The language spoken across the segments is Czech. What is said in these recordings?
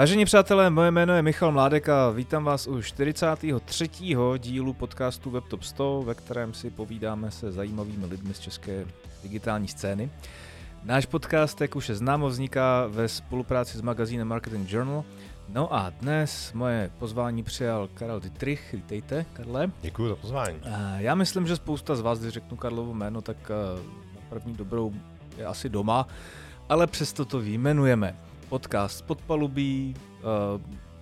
Vážení přátelé, moje jméno je Michal Mládek a vítám vás u 43. dílu podcastu WebTop 100, ve kterém si povídáme se zajímavými lidmi z české digitální scény. Náš podcast, jak už je známo, vzniká ve spolupráci s magazínem Marketing Journal. No a dnes moje pozvání přijal Karel Dietrich. Vítejte, Karle. Děkuji za pozvání. Já myslím, že spousta z vás, když řeknu Karlovo jméno, tak eh, na první dobrou je asi doma, ale přesto to výjmenujeme podcast Podpalubí, uh,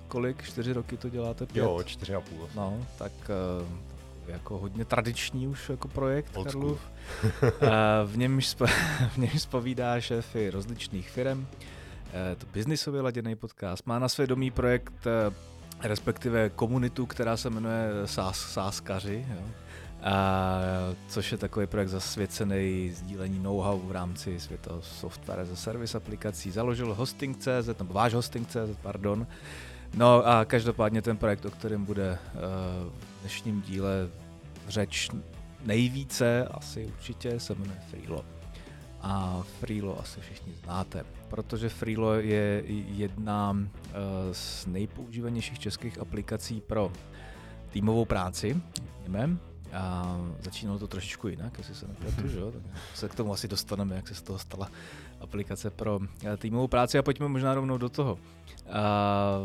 kolik, čtyři roky to děláte? Pět? Jo, čtyři a půl. No, tak uh, jako hodně tradiční už jako projekt Old Karlův. uh, v, němž spo, v němž spovídá šéfy rozličných firm. Uh, to biznisově laděný podcast. Má na svědomí projekt, uh, respektive komunitu, která se jmenuje Sás, Sáskaři. Jo a, což je takový projekt zasvěcený sdílení know-how v rámci světa software za service aplikací. Založil hosting.cz, nebo váš hosting.cz, pardon. No a každopádně ten projekt, o kterém bude uh, v dnešním díle řeč nejvíce, asi určitě, se jmenuje Freelo. A Freelo asi všichni znáte, protože Freelo je jedna uh, z nejpoužívanějších českých aplikací pro týmovou práci, řekněme, a začínalo to trošičku jinak, jestli se nepletu, že jo? Tak se k tomu asi dostaneme, jak se z toho stala aplikace pro eh, týmovou práci a pojďme možná rovnou do toho. A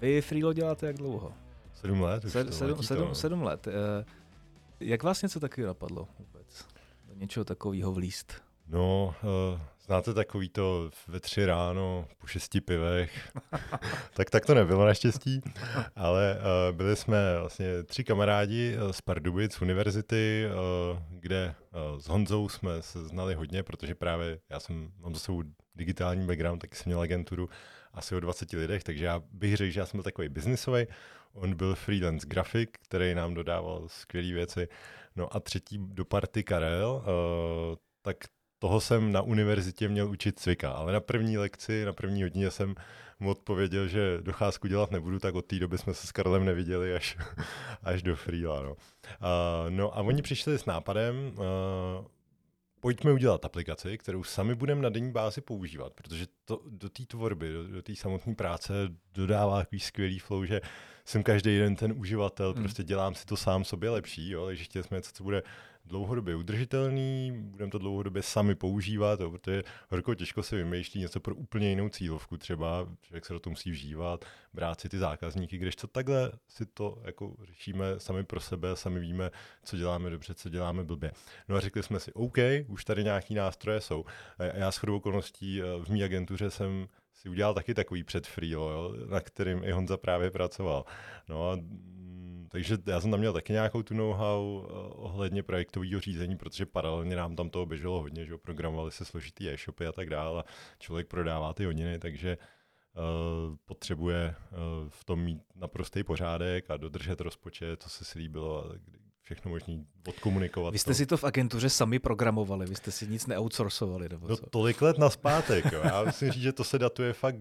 vy Freelo děláte jak dlouho? Sedm let. Už sedm, sedm, sedm, sedm let. Eh, jak vás něco takového napadlo vůbec? Do něčeho takového vlíst? No, uh, znáte takový to ve tři ráno po šesti pivech, tak tak to nebylo naštěstí, ale uh, byli jsme vlastně tři kamarádi z Pardubic univerzity, uh, kde uh, s Honzou jsme se znali hodně, protože právě já jsem, mám za sebou digitální background, tak jsem měl agenturu asi o 20 lidech, takže já bych řekl, že já jsem byl takový biznisový. On byl freelance grafik, který nám dodával skvělé věci. No a třetí do party Karel, uh, tak toho jsem na univerzitě měl učit cvika, ale na první lekci, na první hodině jsem mu odpověděl, že docházku dělat nebudu, tak od té doby jsme se s Karlem neviděli až, až do Freela. No. Uh, no a oni přišli s nápadem, uh, pojďme udělat aplikaci, kterou sami budeme na denní bázi používat, protože to do té tvorby, do, do té samotné práce dodává takový skvělý flow, že jsem každý den ten uživatel, hmm. prostě dělám si to sám sobě lepší, jo, takže chtěli jsme něco, co bude dlouhodobě udržitelný, budeme to dlouhodobě sami používat, jo, protože horko těžko se vymýšlí něco pro úplně jinou cílovku třeba, člověk se do toho musí vžívat, brát si ty zákazníky, když to takhle si to jako řešíme sami pro sebe, sami víme, co děláme dobře, co děláme blbě. No a řekli jsme si, OK, už tady nějaký nástroje jsou. Já s chodou okolností eh, v mý agentuře jsem si udělal taky takový předfrýlo, na kterým i Honza právě pracoval. No a takže já jsem tam měl taky nějakou tu know-how eh, ohledně projektového řízení, protože paralelně nám tam toho běželo hodně, že programovali se složitý e-shopy a tak dále a člověk prodává ty hodiny, takže uh, potřebuje uh, v tom mít naprostý pořádek a dodržet rozpočet, co se slíbilo a všechno možný odkomunikovat. Vy jste to. si to v agentuře sami programovali, vy jste si nic neoutsourcovali, nebo no, co? No tolik let naspátek, jo. já myslím říct, že to se datuje fakt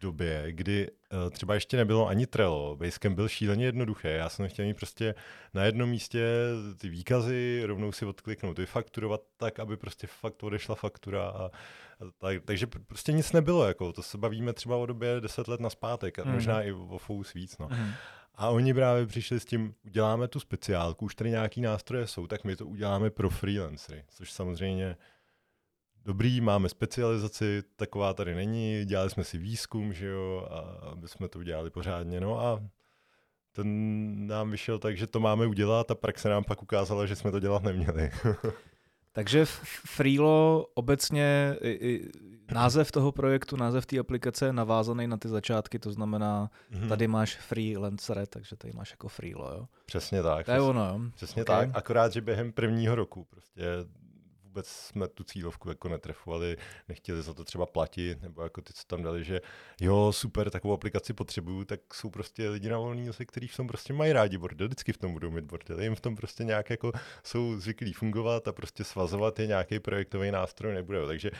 době, kdy uh, třeba ještě nebylo ani Trello, Basecamp byl šíleně jednoduché, já jsem chtěl mít prostě na jednom místě ty výkazy, rovnou si odkliknout, vyfakturovat tak, aby prostě fakt odešla faktura a, a tak, takže prostě nic nebylo, jako to se bavíme třeba o době deset let naspátek a mm. možná i o fous víc, no. Mm. A oni právě přišli s tím, uděláme tu speciálku, už tady nějaký nástroje jsou, tak my to uděláme pro freelancery, což samozřejmě dobrý, máme specializaci, taková tady není, dělali jsme si výzkum, že jo, a aby jsme to udělali pořádně, no a ten nám vyšel tak, že to máme udělat a praxe nám pak ukázala, že jsme to dělat neměli. Takže Freelo obecně, název toho projektu, název té aplikace je navázaný na ty začátky, to znamená, mm-hmm. tady máš freelancer, takže tady máš jako Freelo, jo? Přesně tak. To je ono, jo? Přesně okay. tak, akorát, že během prvního roku prostě vůbec jsme tu cílovku jako netrefovali, nechtěli za to třeba platit, nebo jako ty, co tam dali, že jo, super, takovou aplikaci potřebuju, tak jsou prostě lidi na volný noze, kteří v tom prostě mají rádi bordel, vždycky v tom budou mít bordel, jim v tom prostě nějak jako jsou zvyklí fungovat a prostě svazovat je nějaký projektový nástroj nebude. Takže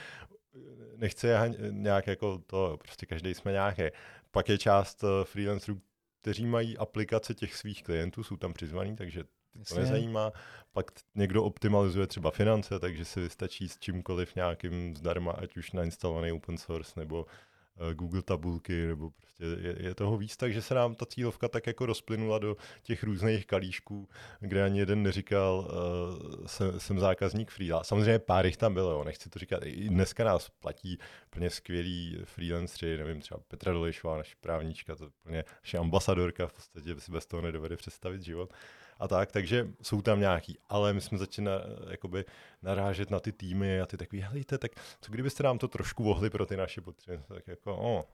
nechce nějak jako to, prostě každý jsme nějaký. Pak je část eh, freelancerů, kteří mají aplikace těch svých klientů, jsou tam přizvaní, takže to nezajímá. Pak někdo optimalizuje třeba finance, takže si vystačí s čímkoliv nějakým zdarma, ať už nainstalovaný open source nebo uh, Google tabulky, nebo prostě je, je toho víc, takže se nám ta cílovka tak jako rozplynula do těch různých kalíšků, kde ani jeden neříkal, uh, jsem, jsem zákazník freelance. Samozřejmě pár jich tam bylo, jo, nechci to říkat. I dneska nás platí plně skvělí freelanceri, nevím, třeba Petra Dolejšová, naše právnička, to je plně naše ambasadorka, v podstatě si bez toho nedovede představit život a tak, takže jsou tam nějaký, ale my jsme začali na, jakoby narážet na ty týmy a ty takový, helejte, tak co kdybyste nám to trošku vohli pro ty naše potřeby, tak jako, o,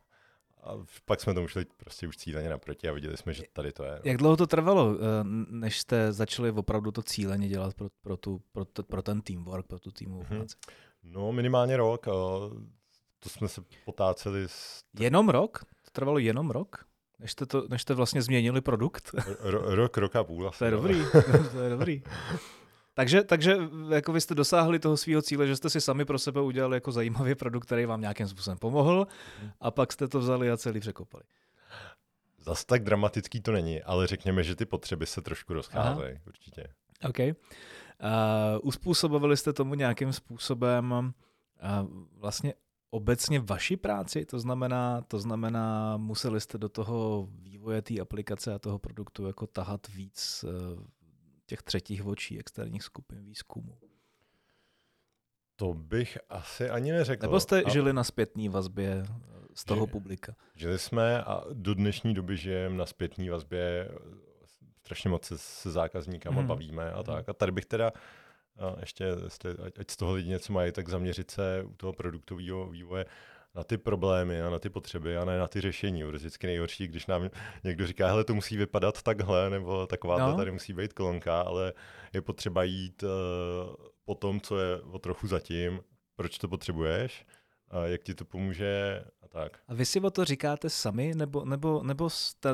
a pak jsme tomu šli prostě už cíleně naproti a viděli jsme, že tady to je. No. Jak dlouho to trvalo, eh, než jste začali opravdu to cíleně dělat pro, pro, tu, pro, to, pro ten teamwork, pro tu týmovou mm-hmm. práci? No minimálně rok. To jsme se potáceli. S... Jenom rok? To trvalo jenom rok? Než jste, to, než jste vlastně změnili produkt? Ro, rok, rok a půl. To je dobrý, to je dobrý. Takže, takže jako vy jste dosáhli toho svého cíle, že jste si sami pro sebe udělali jako zajímavý produkt, který vám nějakým způsobem pomohl a pak jste to vzali a celý překopali. Zas tak dramatický to není, ale řekněme, že ty potřeby se trošku rozcházejí, určitě. OK. Uh, uspůsobovali jste tomu nějakým způsobem uh, vlastně obecně vaši práci, to znamená, to znamená, museli jste do toho vývoje té aplikace a toho produktu jako tahat víc uh, těch třetích očí externích skupin výzkumu? To bych asi ani neřekl. Nebo jste a... žili na zpětné vazbě eh, z toho Ži, publika? Žili jsme a do dnešní doby žijeme na zpětné vazbě. Strašně moc se, se zákazníkama hmm. bavíme a tak. A tady bych teda a ještě, ať z toho lidi něco mají, tak zaměřit se u toho produktového vývoje na ty problémy a na ty potřeby a ne na ty řešení. Je vždycky nejhorší, když nám někdo říká, hele, to musí vypadat takhle, nebo taková no. tady musí být kolonka, ale je potřeba jít uh, po tom, co je o trochu zatím, proč to potřebuješ, a jak ti to pomůže a tak. A vy si o to říkáte sami, nebo, nebo, nebo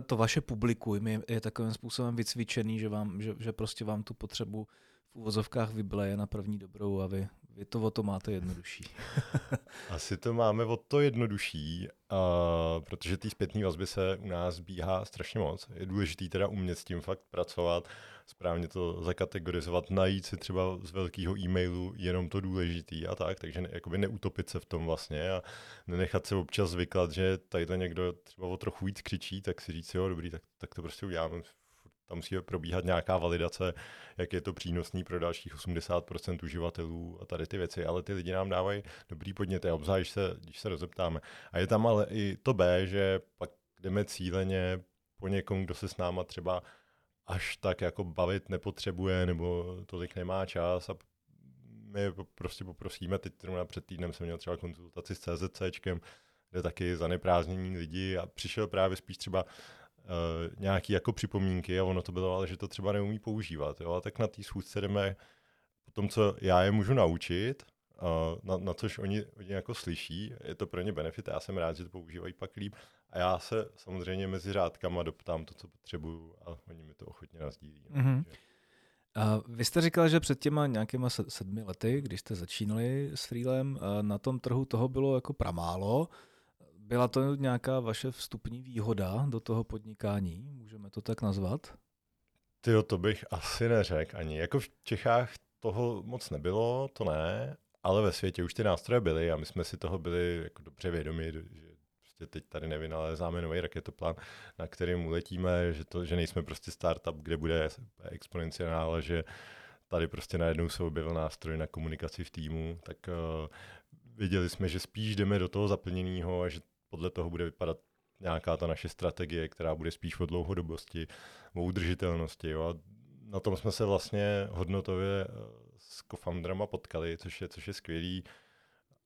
to vaše publikum je, je takovým způsobem vycvičený, že, vám, že, že prostě vám tu potřebu v uvozovkách vybleje na první dobrou a vy, vy to o to máte jednodušší. Asi to máme o to jednodušší, uh, protože ty zpětné vazby se u nás bíhá strašně moc. Je důležité teda umět s tím fakt pracovat, správně to zakategorizovat, najít si třeba z velkého e-mailu jenom to důležité a tak, takže ne, jakoby neutopit se v tom vlastně a nenechat se občas vyklat, že tady to někdo třeba o trochu víc křičí, tak si říct, jo, dobrý, tak, tak to prostě uděláme tam musí probíhat nějaká validace, jak je to přínosný pro dalších 80% uživatelů a tady ty věci, ale ty lidi nám dávají dobrý podněty, obzvlášť se, když se rozeptáme. A je tam ale i to B, že pak jdeme cíleně po někom, kdo se s náma třeba až tak jako bavit nepotřebuje nebo tolik nemá čas a my prostě poprosíme, teď třeba před týdnem jsem měl třeba konzultaci s CZCčkem, kde taky zaneprázdnění lidi a přišel právě spíš třeba uh, nějaký jako připomínky a ono to bylo, ale že to třeba neumí používat. Jo? A tak na té schůzce jdeme po tom, co já je můžu naučit, uh, na, na což oni, oni jako slyší, je to pro ně benefit, já jsem rád, že to používají pak líp. A já se samozřejmě mezi řádkama doptám to, co potřebuju a oni mi to ochotně nazdílí. Mm-hmm. A vy jste říkal, že před těma nějakýma sedmi lety, když jste začínali s freelem, na tom trhu toho bylo jako pramálo. Byla to nějaká vaše vstupní výhoda do toho podnikání? Můžeme to tak nazvat? Ty to bych asi neřekl ani. Jako v Čechách toho moc nebylo, to ne, ale ve světě už ty nástroje byly a my jsme si toho byli jako dobře vědomi, že prostě teď tady nevynalézáme nový raketoplán, na kterým uletíme, že, to, že nejsme prostě startup, kde bude exponenciál, že tady prostě najednou se objevil nástroj na komunikaci v týmu, tak uh, jsme, že spíš jdeme do toho zaplněného a že podle toho bude vypadat nějaká ta naše strategie, která bude spíš o dlouhodobosti, o udržitelnosti. Jo? A na tom jsme se vlastně hodnotově eh, s co potkali, což je, což je skvělý.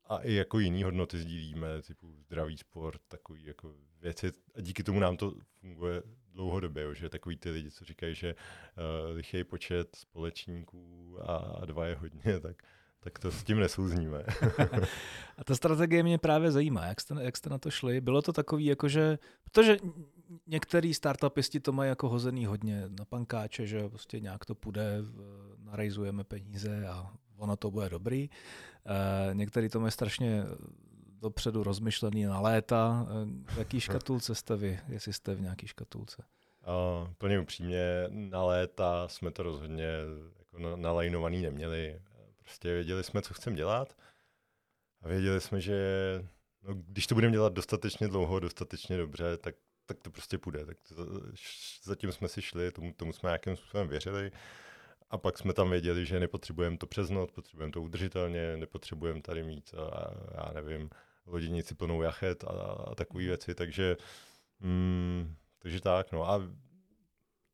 A i jako jiný hodnoty sdílíme, typu zdravý sport, takový jako věci. A díky tomu nám to funguje dlouhodobě, jo? že takový ty lidi, co říkají, že uh, lichý počet společníků a, a dva je hodně, tak tak to s tím nesouzníme. a ta strategie mě právě zajímá, jak jste, jak jste na to šli. Bylo to takový, jakože, protože některý startupisti to mají jako hozený hodně na pankáče, že prostě nějak to půjde, narejzujeme peníze a ono to bude dobrý. E, některý to mají strašně dopředu rozmyšlený na léta. E, v jaký škatulce jste vy, jestli jste v nějaký škatulce? Uh, plně upřímně, na léta jsme to rozhodně jako nalajnovaný neměli. Prostě věděli jsme, co chceme dělat a věděli jsme, že no, když to budeme dělat dostatečně dlouho, dostatečně dobře, tak, tak to prostě půjde. Tak to, zatím jsme si šli, tomu, tomu jsme nějakým způsobem věřili. A pak jsme tam věděli, že nepotřebujeme to přes noc, potřebujeme to udržitelně, nepotřebujeme tady mít, a, já nevím, loděnici plnou jachet a, a takové mhm. věci, takže, mm, takže tak, no a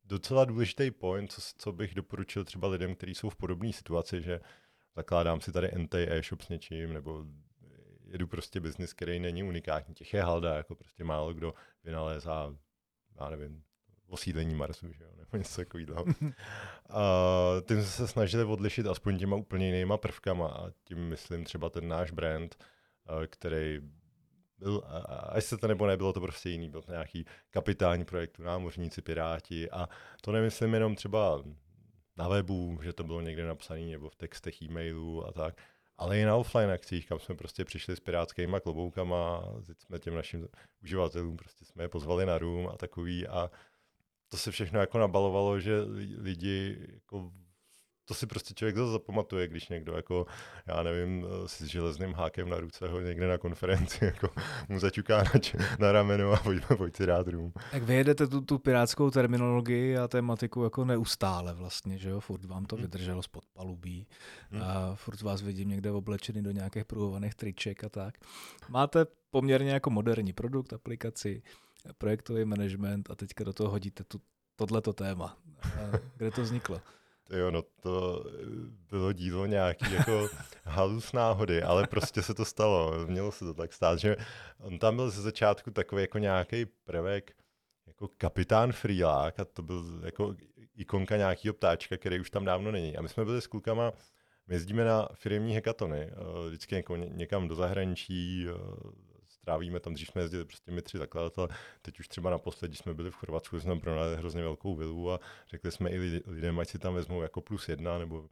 docela důležitý point, co, co bych doporučil třeba lidem, kteří jsou v podobné situaci, že zakládám si tady NT e-shop s něčím, nebo jedu prostě biznis, který není unikátní. Těch je halda, jako prostě málo kdo vynalézá, já nevím, osídlení Marsu, že jo, nebo něco takového. a tím jsme se snažili odlišit aspoň těma úplně jinýma prvkama a tím myslím třeba ten náš brand, který byl, až se to nebo nebylo to prostě jiný, byl to nějaký kapitální projekt, námořníci, piráti a to nemyslím jenom třeba na webu, že to bylo někde napsané nebo v textech e-mailů a tak, ale i na offline akcích, kam jsme prostě přišli s pirátskýma kloboukama, teď jsme těm našim uživatelům, prostě jsme je pozvali na room a takový a to se všechno jako nabalovalo, že lidi jako to si prostě člověk zase zapamatuje, když někdo jako, já nevím, s železným hákem na ruce ho někde na konferenci jako mu začuká na, na rameno a pojď, pojď si dát rům. Tak vy jedete tu, tu pirátskou terminologii a tématiku jako neustále vlastně, že jo? Furt vám to hmm. vydrželo spod palubí hmm. a furt vás vidím někde oblečený do nějakých pruhovaných triček a tak. Máte poměrně jako moderní produkt, aplikaci, projektový management a teďka do toho hodíte tu, tohleto téma. A kde to vzniklo? Jo, no to bylo dílo nějaký jako halus náhody, ale prostě se to stalo. Mělo se to tak stát, že on tam byl ze začátku takový jako nějaký prvek, jako kapitán Freelák a to byl jako ikonka nějakého ptáčka, který už tam dávno není. A my jsme byli s klukama, my jezdíme na firmní hekatony, eh, vždycky jako někam do zahraničí, eh, strávíme tam, když jsme jezdili prostě my tři zakladatelé, teď už třeba naposled, když jsme byli v Chorvatsku, jsme pronali hrozně velkou vilu a řekli jsme i lidem, ať si tam vezmou jako plus jedna, nebo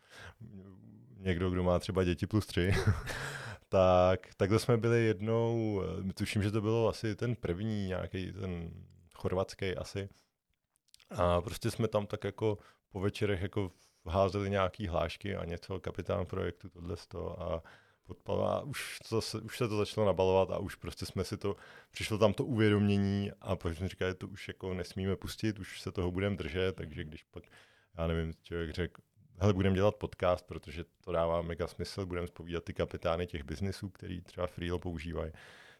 někdo, kdo má třeba děti plus tři, tak takhle jsme byli jednou, tuším, že to bylo asi ten první nějaký ten chorvatský asi, a prostě jsme tam tak jako po večerech jako házeli nějaký hlášky a něco, kapitán projektu, tohle a podpala a už, to, už se to začalo nabalovat a už prostě jsme si to, přišlo tam to uvědomění a pak jsme říkali, to už jako nesmíme pustit, už se toho budeme držet, takže když pak, já nevím, člověk řekl, hele, budeme dělat podcast, protože to dává mega smysl, budeme spovídat ty kapitány těch biznesů, který třeba Freelo používají,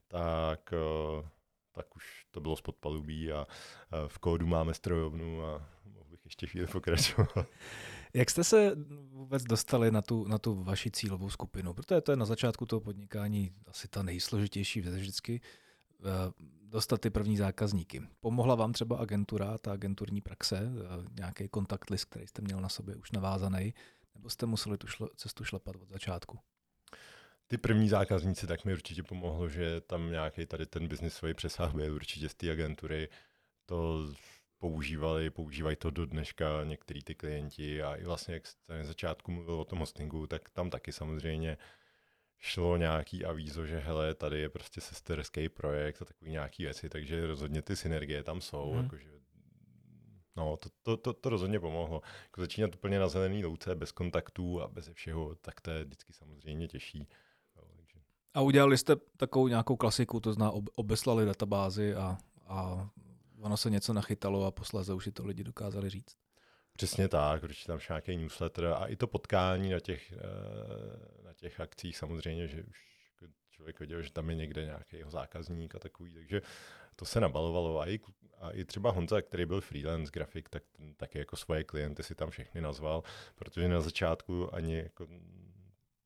tak, eh, tak už to bylo spod palubí a v kódu máme strojovnu a mohl bych ještě chvíli pokračovat. Jak jste se vůbec dostali na tu, na tu vaši cílovou skupinu? Protože to je na začátku toho podnikání asi ta nejsložitější věc vždycky eh, dostat ty první zákazníky. Pomohla vám třeba agentura, ta agenturní praxe, eh, nějaký kontakt list, který jste měl na sobě už navázaný, nebo jste museli tu šlo, cestu šlapat od začátku? Ty první zákazníci, tak mi určitě pomohlo, že tam nějaký tady ten biznisový přesah byl určitě z té agentury. To používali, používají to do dneška některý ty klienti a i vlastně, jak jste na začátku mluvil o tom hostingu, tak tam taky samozřejmě šlo nějaký avízo, že hele, tady je prostě sesterský projekt a takový nějaký věci, takže rozhodně ty synergie tam jsou, mm. jakože No, to, to, to, to rozhodně pomohlo. Jako začínat úplně na zelený louce, bez kontaktů a bez všeho, tak to je vždycky samozřejmě těžší. No, takže... A udělali jste takovou nějakou klasiku, to zná, obeslali databázy a, a ono se něco nachytalo a posléze už si to lidi dokázali říct. Přesně tak, určitě tam nějaký newsletter a i to potkání na těch, eh, na těch akcích samozřejmě, že už člověk věděl, že tam je někde nějaký jeho zákazník a takový, takže to se nabalovalo a i, a i třeba Honza, který byl freelance grafik, tak taky jako svoje klienty si tam všechny nazval, protože na začátku ani jako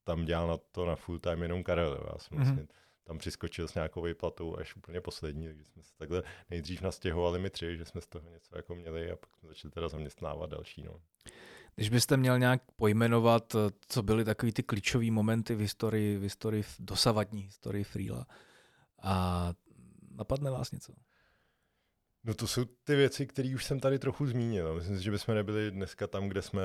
tam dělal na to na full time jenom Karel. Já jsem mm-hmm. vlastně tam přiskočil s nějakou výplatou až úplně poslední, takže jsme se takhle nejdřív nastěhovali my tři, že jsme z toho něco jako měli a pak jsme začali teda zaměstnávat další. No. Když byste měl nějak pojmenovat, co byly takový ty klíčové momenty v historii, v historii, v dosavadní historii Freela a napadne vás něco? No to jsou ty věci, které už jsem tady trochu zmínil. Myslím si, že bychom nebyli dneska tam, kde jsme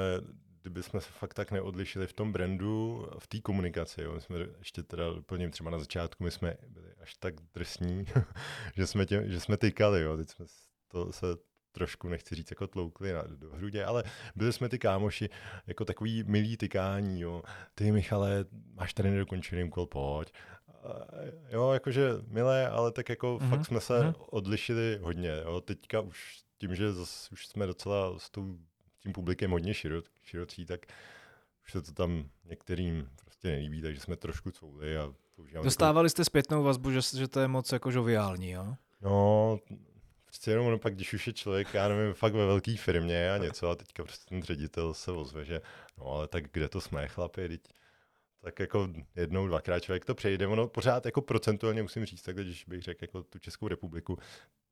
kdyby jsme se fakt tak neodlišili v tom brandu, v té komunikaci. Jo. My jsme ještě teda doplním třeba na začátku, my jsme byli až tak drsní, že jsme, tě, že jsme tykali, jo. teď jsme to se trošku, nechci říct, jako tloukli na, do hrudě, ale byli jsme ty kámoši jako takový milý tykání, jo. Ty Michale, máš tady nedokončený úkol, pojď. jo, jakože milé, ale tak jako mm-hmm. fakt jsme se mm-hmm. odlišili hodně. Jo. Teďka už tím, že zas, už jsme docela s tou, tím publikem hodně širo, širocí, tak už se to tam některým prostě nelíbí, takže jsme trošku couvli a Dostávali jste zpětnou vazbu, že, že to je moc jako žoviální, jo? No, prostě jenom pak, když už je člověk, já nevím, fakt ve velké firmě a něco a teďka prostě ten ředitel se ozve, že no ale tak kde to jsme, chlapi, teď tak jako jednou, dvakrát člověk to přejde. Ono pořád jako procentuálně musím říct, tak když bych řekl jako tu Českou republiku,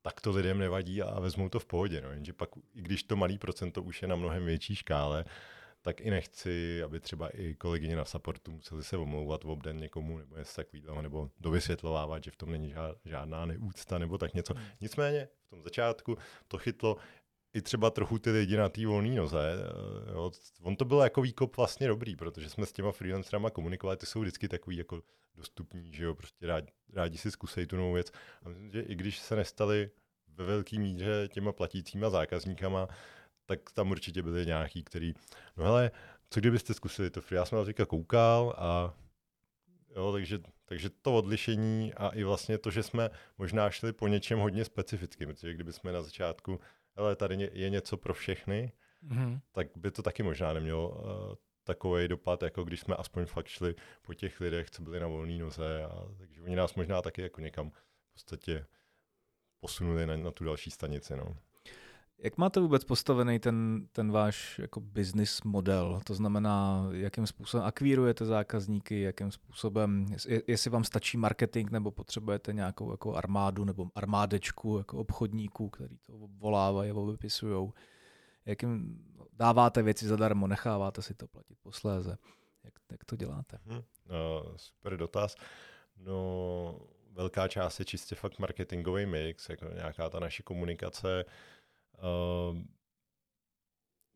tak to lidem nevadí a vezmou to v pohodě. No. Jenže pak, i když to malý procento už je na mnohem větší škále, tak i nechci, aby třeba i kolegyně na supportu museli se omlouvat v obden někomu nebo něco takového, nebo dovysvětlovávat, že v tom není žádná neúcta nebo tak něco. Hmm. Nicméně v tom začátku to chytlo i třeba trochu ty lidi na té volné noze. Eh, jo. On to byl jako výkop vlastně dobrý, protože jsme s těma freelancerama komunikovali, ty jsou vždycky takový jako dostupní, že jo, prostě rádi, rádi si zkusej tu novou věc. A myslím, že i když se nestali ve velké míře těma platícíma zákazníkama, tak tam určitě byli nějaký, který, no hele, co kdybyste zkusili to free? Já jsem na teďka koukal a jo, takže, takže to odlišení a i vlastně to, že jsme možná šli po něčem hodně specifickým, protože kdyby jsme na začátku, hele, tady je něco pro všechny, mm-hmm. tak by to taky možná nemělo uh, takový dopad, jako když jsme aspoň fakt šli po těch lidech, co byli na volné noze. A, takže oni nás možná taky jako někam v podstatě posunuli na, na tu další stanici. No. Jak máte vůbec postavený ten, ten váš jako business model? To znamená, jakým způsobem akvírujete zákazníky, jakým způsobem, jestli vám stačí marketing, nebo potřebujete nějakou jako armádu nebo armádečku jako obchodníků, který to volávají a vypisují. Jakým dáváte věci zadarmo, necháváte si to platit posléze. Jak, jak to děláte? Hmm, uh, super dotaz. No, velká část je čistě fakt marketingový mix, jako nějaká ta naše komunikace,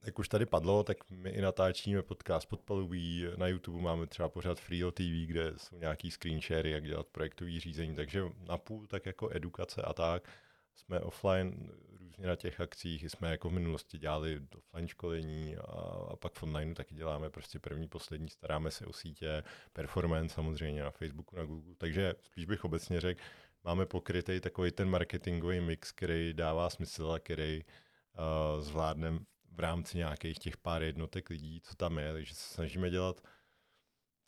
jak už tady padlo, tak my i natáčíme podcast podpalubí, na YouTube máme třeba pořád Free TV, kde jsou nějaký screenshary, jak dělat projektový řízení, takže na půl tak jako edukace a tak. Jsme offline různě na těch akcích, jsme jako v minulosti dělali offline školení a, a pak v online taky děláme prostě první, poslední, staráme se o sítě, performance samozřejmě na Facebooku, na Google, takže spíš bych obecně řekl, máme pokrytý takový ten marketingový mix, který dává smysl a který uh, zvládneme v rámci nějakých těch pár jednotek lidí, co tam je, takže se snažíme dělat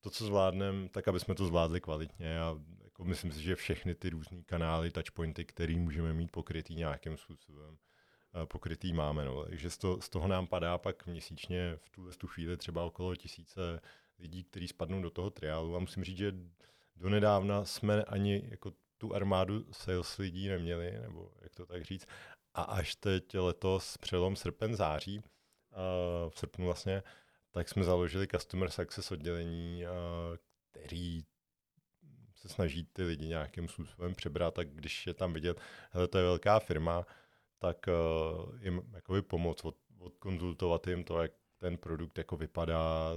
to, co zvládneme, tak aby jsme to zvládli kvalitně a jako myslím si, že všechny ty různé kanály, touchpointy, které můžeme mít pokrytý nějakým způsobem, uh, pokrytý máme. No. Takže z, to, z toho nám padá pak měsíčně v tuhle tu chvíli třeba okolo tisíce lidí, kteří spadnou do toho triálu a musím říct, že donedávna jsme ani jako tu armádu sales lidí neměli, nebo jak to tak říct. A až teď letos přelom srpen září, uh, v srpnu vlastně, tak jsme založili Customer Success oddělení, uh, který se snaží ty lidi nějakým způsobem přebrat, tak když je tam vidět, hele, to je velká firma, tak uh, jim jakoby pomoct, od, odkonzultovat jim to, jak ten produkt jako vypadá,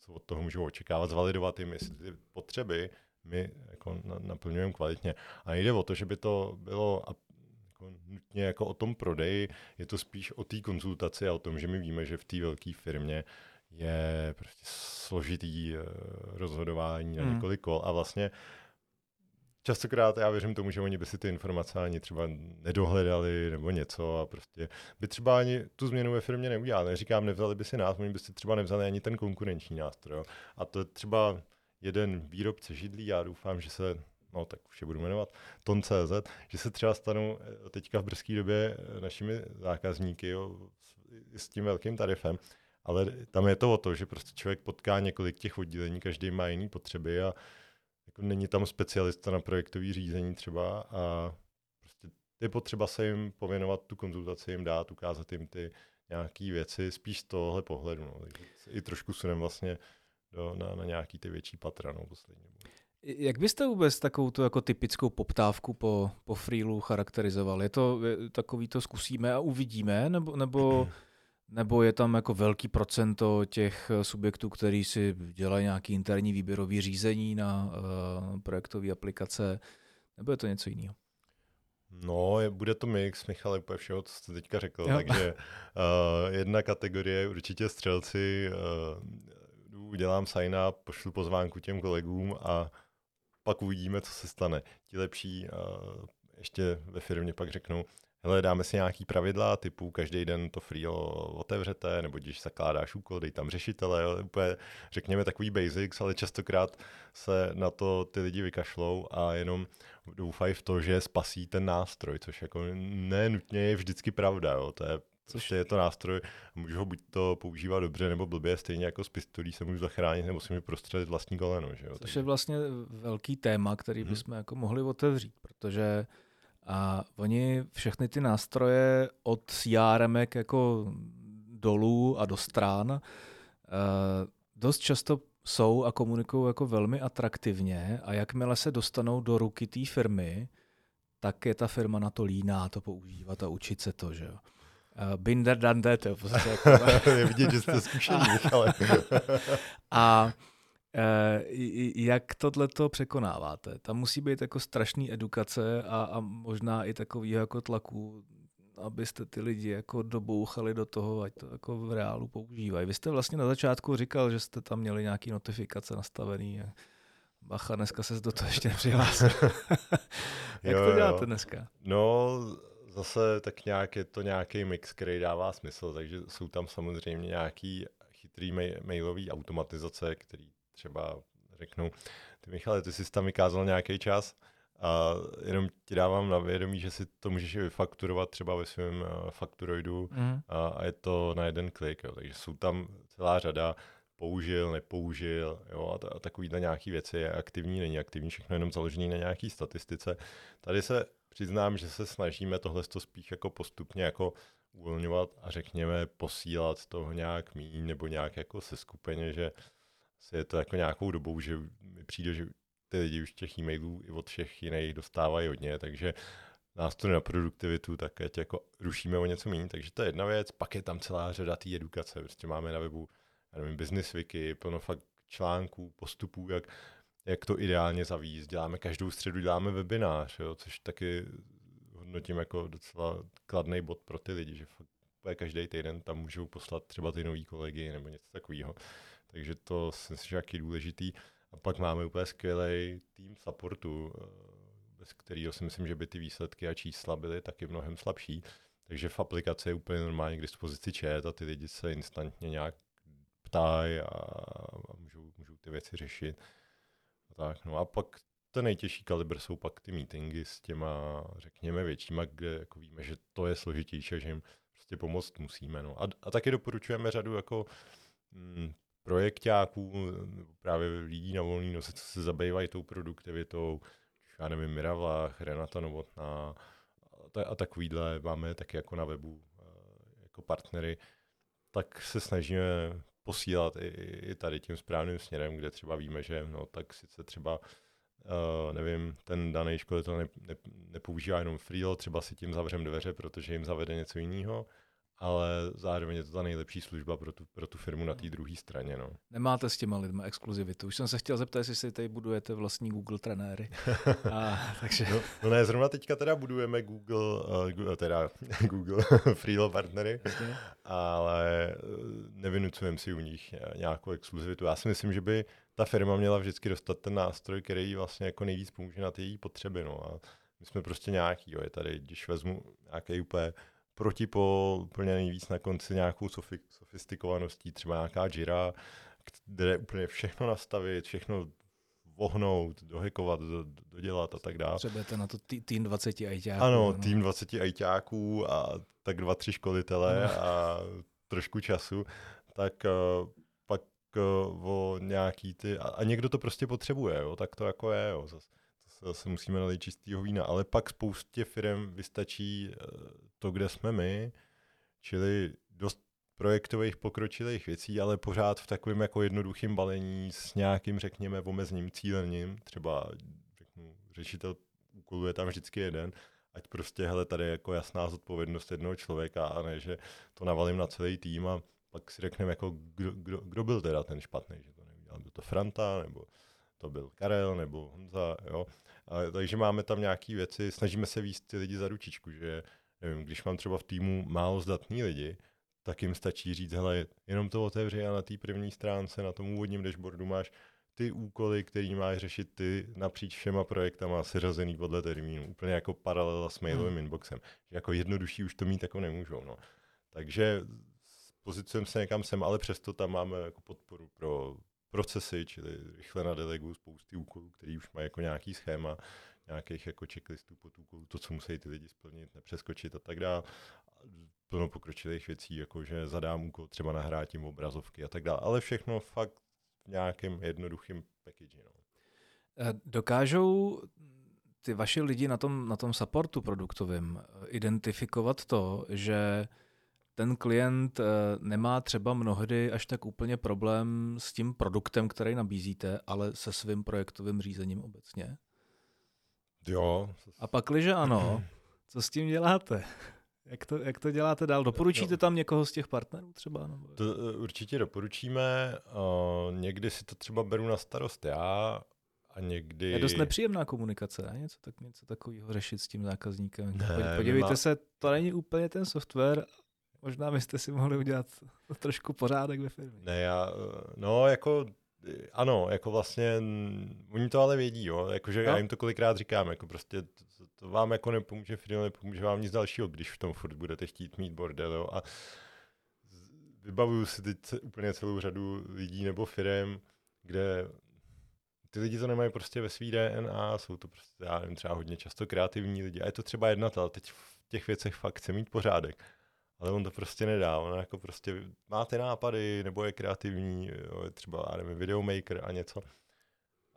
co od toho můžou očekávat, zvalidovat jim, jestli ty potřeby my jako naplňujeme kvalitně. A nejde o to, že by to bylo jako nutně jako o tom prodeji, je to spíš o té konzultaci a o tom, že my víme, že v té velké firmě je prostě složitý uh, rozhodování na hmm. několik kol a vlastně častokrát já věřím tomu, že oni by si ty informace ani třeba nedohledali nebo něco a prostě by třeba ani tu změnu ve firmě neudělali. Říkám, nevzali by si nás, oni by si třeba nevzali ani ten konkurenční nástroj. A to třeba jeden výrobce židlí, já doufám, že se, no tak už je budu jmenovat, Ton.cz, že se třeba stanou eh, teďka v brzké době eh, našimi zákazníky jo, s, tím velkým tarifem, ale tam je to o to, že prostě člověk potká několik těch oddělení, každý má jiné potřeby a jako není tam specialista na projektové řízení třeba a prostě je potřeba se jim pověnovat, tu konzultaci jim dát, ukázat jim ty nějaké věci, spíš z tohohle pohledu. No. I trošku sunem vlastně do, na, na nějaký ty větší patra no, poslední Jak byste vůbec takovou tu jako typickou poptávku po, po freelu charakterizoval? Je to je, takový to zkusíme a uvidíme, nebo, nebo, nebo je tam jako velký procento těch subjektů, který si dělají nějaký interní výběrový řízení na uh, projektové aplikace, nebo je to něco jiného? No, je, bude to mix, Michal, úplně všeho, co jste teďka řekl. Jo. Takže uh, jedna kategorie je určitě střelci, uh, udělám sign up, pošlu pozvánku těm kolegům a pak uvidíme, co se stane. Ti lepší uh, ještě ve firmě pak řeknou, hele, dáme si nějaký pravidla, typu každý den to free otevřete, nebo když zakládáš úkol, dej tam řešitele, jo, úplně řekněme takový basics, ale častokrát se na to ty lidi vykašlou a jenom doufají v to, že spasí ten nástroj, což jako nenutně je vždycky pravda, jo, to je Což je to nástroj, můžu ho buď to používat dobře nebo blbě, stejně jako z pistolí se můžu zachránit nebo si mi prostřelit vlastní koleno. Že jo? Což je vlastně velký téma, který hmm. bychom jako mohli otevřít, protože a oni všechny ty nástroje od CRM jako dolů a do stran uh, dost často jsou a komunikují jako velmi atraktivně a jakmile se dostanou do ruky té firmy, tak je ta firma na to líná to používat a učit se to, že jo. Uh, binder done that, to prostě jako... je vidět, že jste zkušení, ale... a Eh, jak tohle to překonáváte? Tam musí být jako strašný edukace a, a možná i takový jako tlaku, abyste ty lidi jako dobouchali do toho, ať to jako v reálu používají. Vy jste vlastně na začátku říkal, že jste tam měli nějaký notifikace nastavený. Bacha, dneska se do toho ještě nepřihlásil. Jak jo, to děláte jo. dneska? No, zase tak nějak je to nějaký mix, který dává smysl, takže jsou tam samozřejmě nějaký chytrý mailový automatizace, který třeba řeknou, ty Michale, ty jsi tam vykázal nějaký čas a jenom ti dávám na vědomí, že si to můžeš vyfakturovat třeba ve svém uh, fakturoidu mm. a, a je to na jeden klik, jo. takže jsou tam celá řada použil, nepoužil, jo, a, t- a takovýhle nějaký věci je aktivní, není aktivní, všechno jenom založený na nějaký statistice. Tady se přiznám, že se snažíme tohle spíš jako postupně jako uvolňovat a řekněme posílat toho nějak míň nebo nějak jako se skupeně, že si je to jako nějakou dobou, že mi přijde, že ty lidi už těch e-mailů i od všech jiných dostávají hodně, takže nástroj na produktivitu, tak ať jako rušíme o něco méně, takže to je jedna věc. Pak je tam celá řada té edukace, prostě máme na webu, já nevím, business wiki, plno fakt článků, postupů, jak, jak to ideálně zavíst. Děláme každou středu, děláme webinář, jo, což taky hodnotím jako docela kladný bod pro ty lidi, že každý týden tam můžou poslat třeba ty nový kolegy nebo něco takového. Takže to si myslím, že je důležitý. A pak máme úplně skvělý tým supportu, eh, bez kterého si myslím, že by ty výsledky a čísla byly taky mnohem slabší. Takže v aplikaci je úplně normálně k dispozici chat a ty lidi se instantně nějak ptají a, a můžou, můžou ty věci řešit. Tak, no a pak ten nejtěžší kalibr jsou pak ty meetingy s těma, řekněme, většíma, kde jako víme, že to je složitější že jim prostě pomoct musíme. No. A, a taky doporučujeme řadu jako mm, projektáků, právě lidí na volný noze, co se zabývají tou produktivitou, já nevím, Miravlách, Renata Novotná a, a takovýhle máme taky jako na webu eh, jako partnery, tak se snažíme posílat i, i tady tím správným směrem, kde třeba víme, že no tak sice třeba Uh, nevím, ten daný školitel ne, ne, nepoužívá jenom freelo, třeba si tím zavřem dveře, protože jim zavede něco jiného, ale zároveň je to ta nejlepší služba pro tu, pro tu firmu na té druhé straně. No. Nemáte s těma lidma exkluzivitu. Už jsem se chtěl zeptat, jestli si tady budujete vlastní Google trenéry. A, takže... no, no, ne, zrovna teďka teda budujeme Google, uh, teda Google Freelo partnery, Jasně. ale eh, nevynucujeme si u nich nějakou exkluzivitu. Já si myslím, že by ta firma měla vždycky dostat ten nástroj, který vlastně jako nejvíc pomůže na ty její potřeby. No. A my jsme prostě nějaký, jo. je tady, když vezmu nějaký úplně protipol úplně nejvíc na konci nějakou sofistikovaností, třeba nějaká Jira, kde úplně všechno nastavit, všechno vohnout, dohekovat, do, dodělat a tak dále. Potřebujete na to tý, tým 20 ajťáků. Ano, no. tým 20 ajťáků a tak dva, tři školitele no. a trošku času, tak uh, pak uh, o nějaký ty, a, a někdo to prostě potřebuje, jo, tak to jako je, jo, zase zase musíme nalít čistýho vína, ale pak spoustě firm vystačí eh, to, kde jsme my, čili dost projektových pokročilých věcí, ale pořád v takovém jako jednoduchém balení s nějakým, řekněme, omezením cílením, třeba řeknu, řešitel úkolů je tam vždycky jeden, ať prostě, hele, tady je jako jasná zodpovědnost jednoho člověka a ne, že to navalím na celý tým a pak si řekneme, jako kdo, kdo, kdo byl teda ten špatný, že to neudělal, byl to Franta, nebo to byl Karel, nebo Honza, jo. A, takže máme tam nějaké věci, snažíme se výst ty lidi za ručičku, že nevím, když mám třeba v týmu málo zdatní lidi, tak jim stačí říct, hele, jenom to otevři a na té první stránce, na tom úvodním dashboardu máš ty úkoly, který máš řešit ty napříč všema projektama seřazený podle termínu. Úplně jako paralela s mailovým hmm. inboxem. Že jako jednodušší už to mít jako nemůžou. No. Takže pozicujeme se někam sem, ale přesto tam máme jako podporu pro procesy, čili rychle na delegu spousty úkolů, který už mají jako nějaký schéma, nějakých jako checklistů pod úkolů, to, co musí ty lidi splnit, nepřeskočit a tak dále. Plno pokročilých věcí, jako že zadám úkol třeba nahrát tím obrazovky a tak dále, ale všechno fakt v nějakém jednoduchém package. No. Eh, dokážou ty vaši lidi na tom, na tom supportu produktovém identifikovat to, že ten klient eh, nemá třeba mnohdy až tak úplně problém s tím produktem, který nabízíte, ale se svým projektovým řízením obecně? Jo. A pak, když ano, co s tím děláte? Jak to, jak to děláte dál? Doporučíte tam někoho z těch partnerů třeba? Nebo? To eh, určitě doporučíme. Uh, někdy si to třeba beru na starost já a někdy... Je dost nepříjemná komunikace, ne? Něco, tak, něco takového řešit s tím zákazníkem. Ne, Podívejte má... se, to není úplně ten software, Možná byste si mohli udělat trošku pořádek ve firmě. Ne, já, no jako ano, jako vlastně, oni to ale vědí, jo, jakože no. já jim to kolikrát říkám, jako prostě to, to vám jako nepomůže firmě, nepomůže vám nic dalšího, když v tom furt budete chtít mít bordel, jo, a vybavuju si teď úplně celou řadu lidí nebo firm, kde ty lidi to nemají prostě ve svý DNA, jsou to prostě, já nevím, třeba hodně často kreativní lidi a je to třeba jednatel, teď v těch věcech fakt chce mít pořádek ale on to prostě nedá. On jako prostě má ty nápady, nebo je kreativní, jo, je třeba, já nevím, videomaker a něco.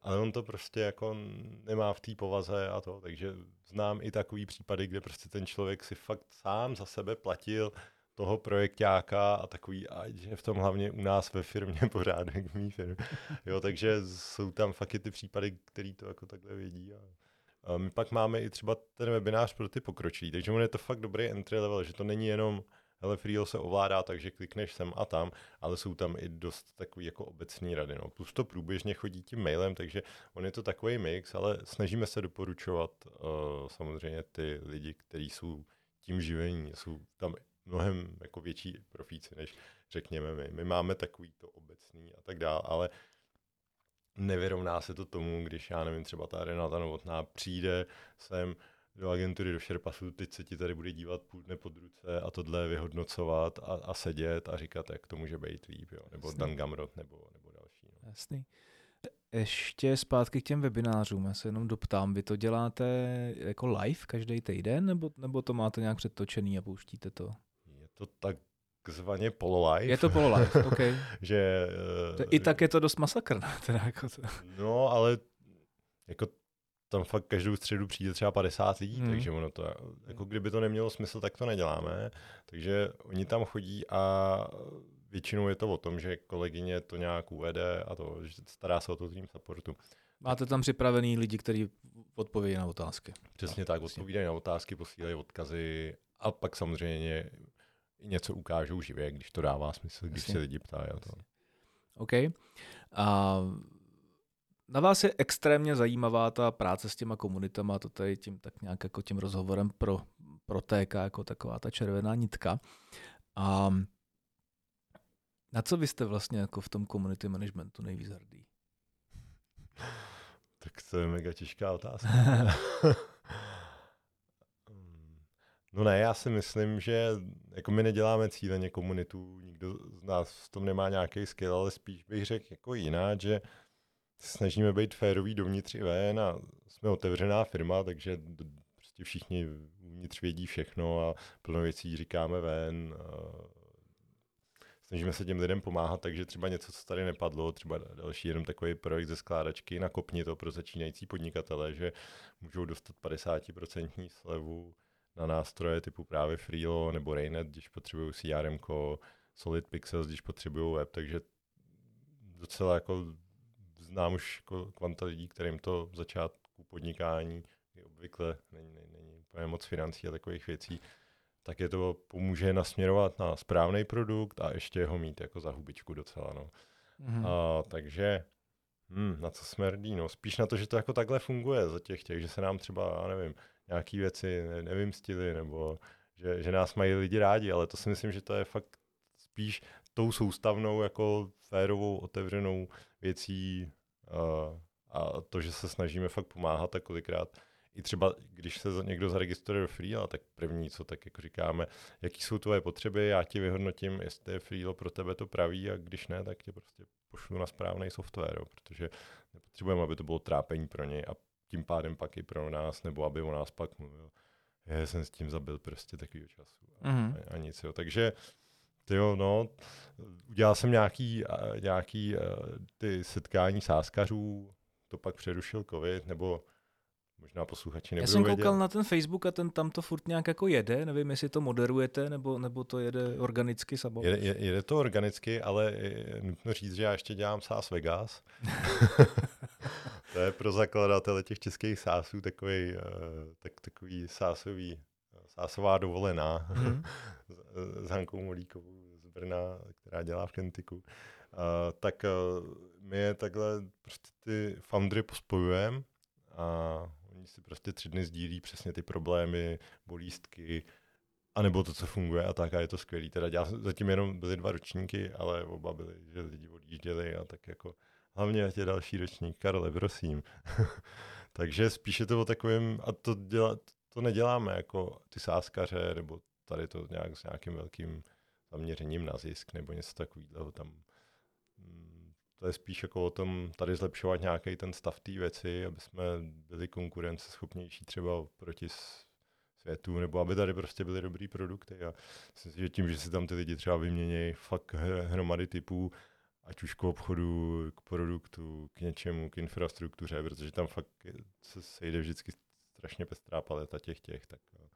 Ale on to prostě jako nemá v té povaze a to, takže znám i takový případy, kde prostě ten člověk si fakt sám za sebe platil toho projektáka a takový, a je v tom hlavně u nás ve firmě pořádek mý firmě. Jo, takže jsou tam fakt i ty případy, který to jako takhle vědí. A my pak máme i třeba ten webinář pro ty pokročilí, takže on je to fakt dobrý entry level, že to není jenom hele, Freelo se ovládá takže klikneš sem a tam, ale jsou tam i dost takový jako obecní rady. No. Plus to průběžně chodí tím mailem, takže on je to takový mix, ale snažíme se doporučovat uh, samozřejmě ty lidi, kteří jsou tím živení, jsou tam mnohem jako větší profíci, než řekněme my. My máme takový to obecný a tak dále, ale nevyrovná se to tomu, když já nevím, třeba ta Renata Novotná přijde sem, do agentury, do Sherpasu, teď se ti tady bude dívat půl dne pod ruce a tohle vyhodnocovat a, a sedět a říkat, jak to může být líp, jo? nebo Jasný. Dan Gamrot, nebo, nebo další. No. Jasný. Ještě zpátky k těm webinářům, já se jenom doptám, vy to děláte jako live každý týden, nebo, nebo to máte nějak předtočený a pouštíte to? Je to tak takzvaně pololive. Je to pololive, OK. že, uh, I tak je to dost masakr. Teda jako to. No, ale jako tam fakt každou středu přijde třeba 50 lidí, hmm. takže ono to, jako kdyby to nemělo smysl, tak to neděláme. Takže oni tam chodí a většinou je to o tom, že kolegyně to nějak uvede a to, že stará se o to tým supportu. Máte tam připravený lidi, kteří odpovědí na otázky. Přesně tak, odpovídají na otázky, posílají odkazy a pak samozřejmě něco ukážou živě, když to dává smysl, když Jasně. se lidi ptají. To. OK. A na vás je extrémně zajímavá ta práce s těma komunitama, to tady tím tak nějak jako tím rozhovorem pro, protéká jako taková ta červená nitka. A na co vy jste vlastně jako v tom community managementu nejvíc hrdý? Tak to je mega těžká otázka. no ne, já si myslím, že jako my neděláme cíleně komunitu, nikdo z nás v tom nemá nějaký skill, ale spíš bych řekl jako jinak, že snažíme být férový dovnitř i ven a jsme otevřená firma, takže prostě všichni uvnitř vědí všechno a plno věcí říkáme ven. Snažíme se těm lidem pomáhat, takže třeba něco, co tady nepadlo, třeba další jenom takový projekt ze skládačky, nakopni to pro začínající podnikatele, že můžou dostat 50% slevu na nástroje typu právě Freelo nebo Raynet, když potřebují CRM, Solid Pixels, když potřebují web, takže docela jako znám už jako kvanta lidí, kterým to v začátku podnikání je obvykle není, není, není úplně moc financí a takových věcí, tak je to pomůže nasměrovat na správný produkt a ještě ho mít jako za hubičku docela. No. Mm-hmm. A, takže hmm, na co jsme hrdí? No, spíš na to, že to jako takhle funguje za těch těch, že se nám třeba, já nevím, nějaký věci ne, nevymstily, nebo že, že nás mají lidi rádi, ale to si myslím, že to je fakt spíš tou soustavnou, jako férovou, otevřenou věcí, a to, že se snažíme fakt pomáhat, tak kolikrát i třeba, když se někdo zaregistruje do Freela, tak první, co tak jako říkáme, jaký jsou tvoje potřeby, já ti vyhodnotím, jestli je Freelo pro tebe to praví a když ne, tak tě prostě pošlu na správný software, jo, protože nepotřebujeme, aby to bylo trápení pro něj a tím pádem pak i pro nás, nebo aby o nás pak mluvil. Já jsem s tím zabil prostě takovýho času a, mm-hmm. a, a nic. Jo. Takže jo, no, udělal jsem nějaký, nějaký ty setkání sáskařů, to pak přerušil covid, nebo možná posluchači nebudou Já jsem koukal vědět. na ten Facebook a ten tam to furt nějak jako jede, nevím, jestli to moderujete, nebo, nebo to jede organicky samo. Jede, jede to organicky, ale nutno říct, že já ještě dělám SaaS Vegas. to je pro zakladatele těch českých SaaSů takový, uh, tak, takový SaaSový, SaaSová dovolená mm. s Hankou Molíkovou z Brna, která dělá v Kentiku. Uh, tak uh, my je takhle prostě ty foundry pospojujeme a Oni si prostě tři dny sdílí přesně ty problémy, bolístky, anebo to, co funguje a tak a je to skvělý. Teda já, zatím jenom byly dva ročníky, ale oba byly, že lidi odjížděli a tak jako hlavně ať je další ročník. Karle, prosím. Takže spíše to o takovém, a to, děla, to neděláme jako ty sáskaře, nebo tady to nějak s nějakým velkým zaměřením na zisk, nebo něco takového tam to je spíš jako o tom tady zlepšovat nějaký ten stav té věci, aby jsme byli konkurenceschopnější třeba proti světu, nebo aby tady prostě byly dobrý produkty. A myslím si, že tím, že si tam ty lidi třeba vyměnějí fakt hromady typů, ať už k obchodu, k produktu, k něčemu, k infrastruktuře, protože tam fakt se sejde vždycky strašně pestrá paleta těch těch, tak eh,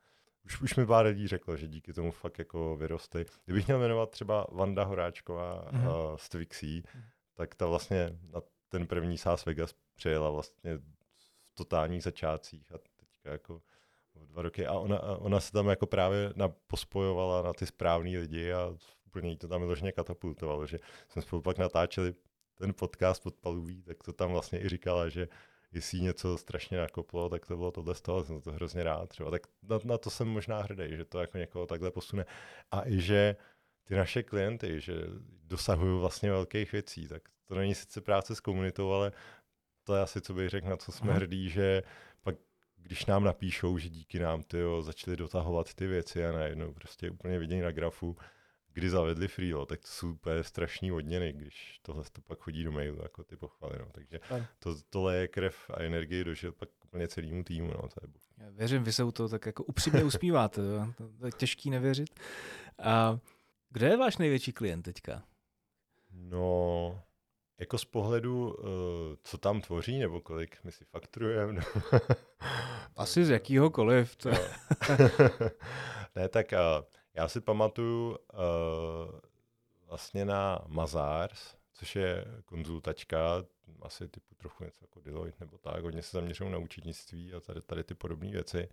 už, už mi pár lidí řeklo, že díky tomu fakt jako vyrostly. Kdybych měl jmenovat třeba Vanda Horáčková mm-hmm. uh, z Twixí, mm-hmm tak ta vlastně na ten první Sás Vegas přijela vlastně v totálních začátcích a teďka jako dva roky a ona, ona se tam jako právě na, pospojovala na ty správný lidi a úplně jí to tam vyloženě katapultovalo, že jsme spolu pak natáčeli ten podcast podpaluvý, tak to tam vlastně i říkala, že jestli něco strašně nakoplo, tak to bylo tohle z toho, jsem to hrozně rád třeba. Tak na, na to jsem možná hrdý, že to jako někoho takhle posune. A i že ty naše klienty, že dosahují vlastně velkých věcí, tak to není sice práce s komunitou, ale to je asi, co bych řekl, na co jsme hrdí, že pak když nám napíšou, že díky nám ty začali dotahovat ty věci a najednou prostě úplně vidění na grafu, kdy zavedli Freelo, tak to jsou úplně strašný odměny, když tohle to pak chodí do mailu, jako ty pochvaly. No. Takže to, tohle je krev a energie dožil pak úplně celému týmu. No. To je Já věřím, vy se u toho tak jako upřímně usmíváte, to, to je těžký nevěřit. A kdo je váš největší klient teďka? No, jako z pohledu, uh, co tam tvoří, nebo kolik my si fakturujeme? Asi z jakýhokoliv. To... ne, tak uh, já si pamatuju uh, vlastně na Mazars, což je konzultačka, asi typu trochu něco jako Deloitte nebo tak, hodně se zaměřují na učitnictví a tady, tady ty podobné věci.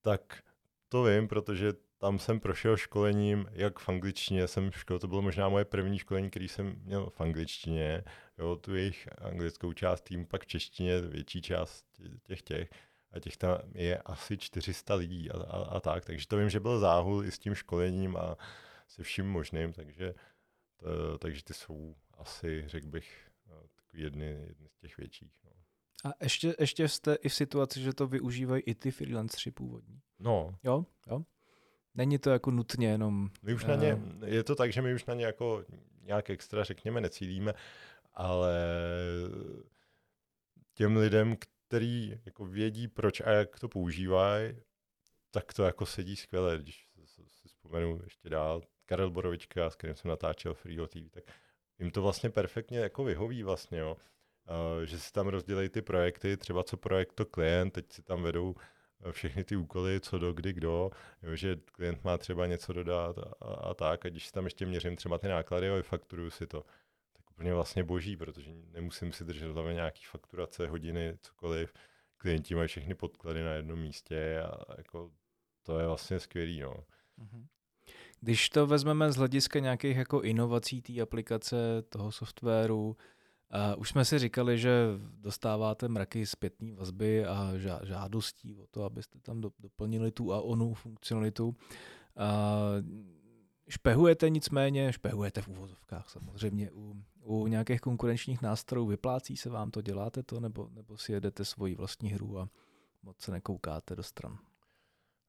Tak to vím, protože tam jsem prošel školením, jak v angličtině jsem škol, to bylo možná moje první školení, který jsem měl v angličtině, jo, tu jejich anglickou část týmu, pak v češtině větší část těch těch a těch tam je asi 400 lidí a, a, a tak, takže to vím, že byl záhul i s tím školením a se vším možným, takže, to, takže ty jsou asi, řekl bych, takový jedny, jedny z těch větších. No. A ještě, ještě jste i v situaci, že to využívají i ty freelanceri původní. No. Jo, jo. Není to jako nutně jenom... My už na ně, eh, je to tak, že my už na ně jako nějak extra, řekněme, necílíme, ale těm lidem, který jako vědí, proč a jak to používají, tak to jako sedí skvěle, když si vzpomenu ještě dál. Karel Borovička, s kterým jsem natáčel Free TV, tak jim to vlastně perfektně jako vyhoví vlastně, jo. Že si tam rozdělejí ty projekty, třeba co projekt to klient, teď si tam vedou všechny ty úkoly, co do kdy kdo, jo, že klient má třeba něco dodat a, a, tak, a když si tam ještě měřím třeba ty náklady a fakturuju si to, úplně vlastně boží, protože nemusím si držet hlavě nějaký fakturace, hodiny, cokoliv, klienti mají všechny podklady na jednom místě a jako to je vlastně skvělý, no. Mhm. Když to vezmeme z hlediska nějakých jako inovací té aplikace, toho softwaru, Uh, už jsme si říkali, že dostáváte mraky zpětné vazby a žádostí o to, abyste tam doplnili tu a onu funkcionalitu. Uh, špehujete nicméně, špehujete v úvozovkách samozřejmě u, u nějakých konkurenčních nástrojů, vyplácí se vám to, děláte to, nebo, nebo si jedete svoji vlastní hru a moc se nekoukáte do stran?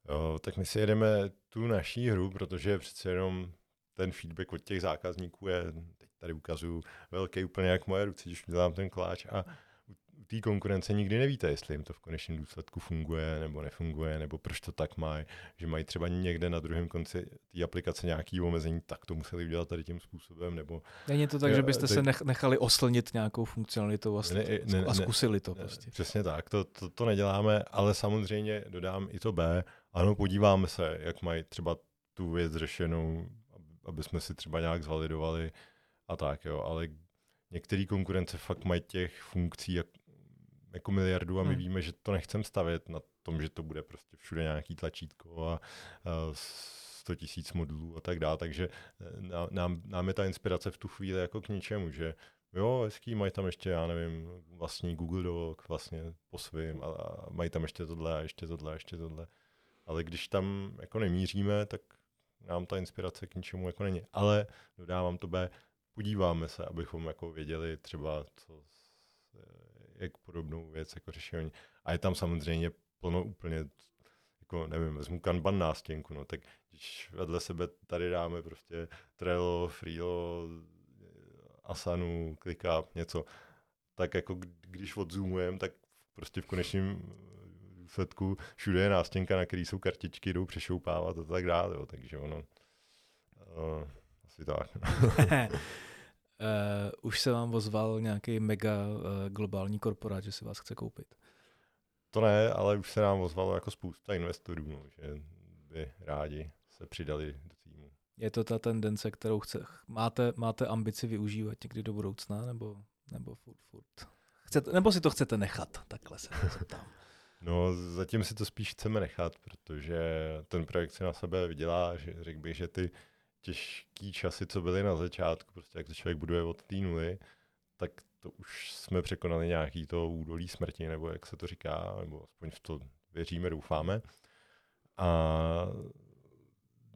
Jo, tak my si jedeme tu naší hru, protože přece jenom ten feedback od těch zákazníků je, teď tady ukazuju, velký úplně jak moje ruce, když dělám ten kláč a té konkurence nikdy nevíte, jestli jim to v konečném důsledku funguje nebo nefunguje, nebo proč to tak mají, že mají třeba někde na druhém konci té aplikace nějaký omezení, tak to museli udělat tady tím způsobem, nebo... Není to tak, že byste se nechali oslnit nějakou funkcionalitou a, ne, ne, a zkusili to prostě. Přesně tak, to, to, to neděláme, ale samozřejmě dodám i to B, ano, podíváme se, jak mají třeba tu věc řešenou, aby jsme si třeba nějak zvalidovali a tak, jo, ale některé konkurence fakt mají těch funkcí jak, jako miliardu a my hmm. víme, že to nechcem stavět na tom, že to bude prostě všude nějaký tlačítko a, a 100 tisíc modulů a tak dále, takže e, nám, nám je ta inspirace v tu chvíli jako k ničemu, že jo, hezký, mají tam ještě, já nevím, vlastní Google Doc vlastně po svým a, a mají tam ještě tohle a ještě tohle a ještě tohle. Ale když tam jako nemíříme, tak nám ta inspirace k ničemu jako není. Ale dodávám to B, podíváme se, abychom jako věděli třeba, co, jak podobnou věc jako řešení. A je tam samozřejmě plno úplně, jako nevím, vezmu Kanban nástěnku, no tak když vedle sebe tady dáme prostě Trello, Freelo, Asanu, ClickUp, něco, tak jako když odzoomujeme, tak prostě v konečném výsledku všude je nástěnka, na který jsou kartičky, jdou přešoupávat a tak dále, jo, takže ono, uh, asi tak. Uh, už se vám ozval nějaký mega uh, globální korporát, že si vás chce koupit? To ne, ale už se nám ozvalo jako spousta investorů, no, že by rádi se přidali do týmu. Je to ta tendence, kterou chce, máte, máte ambici využívat někdy do budoucna, nebo, nebo furt, furt? Chcete, nebo si to chcete nechat? Takhle se zeptám. No, zatím si to spíš chceme nechat, protože ten projekt si na sebe vydělá, že řekl bych, že ty těžký časy, co byly na začátku, prostě jak to člověk buduje od té nuly, tak to už jsme překonali nějaký to údolí smrti, nebo jak se to říká, nebo aspoň v to věříme, doufáme. A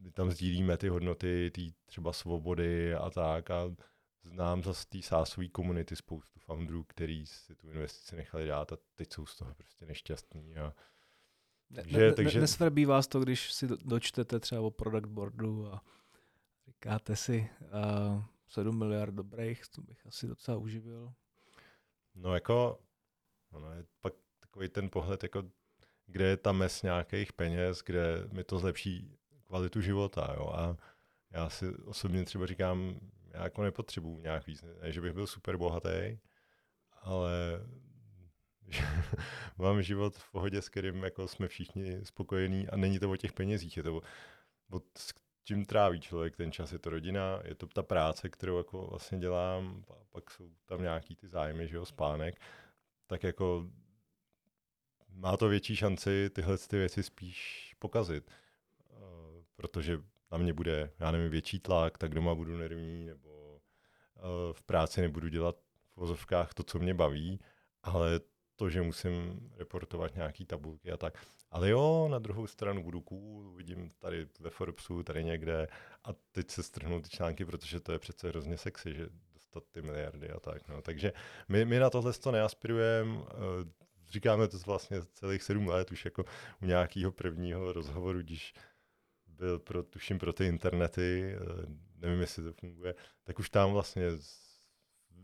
my tam sdílíme ty hodnoty, ty třeba svobody a tak a znám zase té sásové komunity spoustu founderů, který si tu investici nechali dát a teď jsou z toho prostě nešťastní a takže, ne, ne, takže... Nesvrbí vás to, když si dočtete třeba o product boardu a Říkáte si, uh, 7 miliard dobrých, to bych asi docela uživil. No jako, ono je pak takový ten pohled, jako kde je ta mes nějakých peněz, kde mi to zlepší kvalitu života, jo, a já si osobně třeba říkám, já jako nepotřebuju nějak víc, ne, že bych byl super bohatý, ale že mám život v pohodě, s kterým jako jsme všichni spokojení a není to o těch penězích, je to o, o čím tráví člověk ten čas. Je to rodina, je to ta práce, kterou jako vlastně dělám, a pak jsou tam nějaký ty zájmy, že jo, spánek, tak jako má to větší šanci tyhle ty věci spíš pokazit, protože na mě bude, já nevím, větší tlak, tak doma budu nervní, nebo v práci nebudu dělat v vozovkách to, co mě baví, ale to, že musím reportovat nějaký tabulky a tak. Ale jo, na druhou stranu budu cool, vidím tady ve Forbesu, tady někde a teď se strhnou ty články, protože to je přece hrozně sexy, že dostat ty miliardy a tak. No. Takže my, my na tohle to neaspirujeme, eh, říkáme to vlastně celých sedm let, už jako u nějakého prvního rozhovoru, když byl pro, tuším pro ty internety, eh, nevím, jestli to funguje, tak už tam vlastně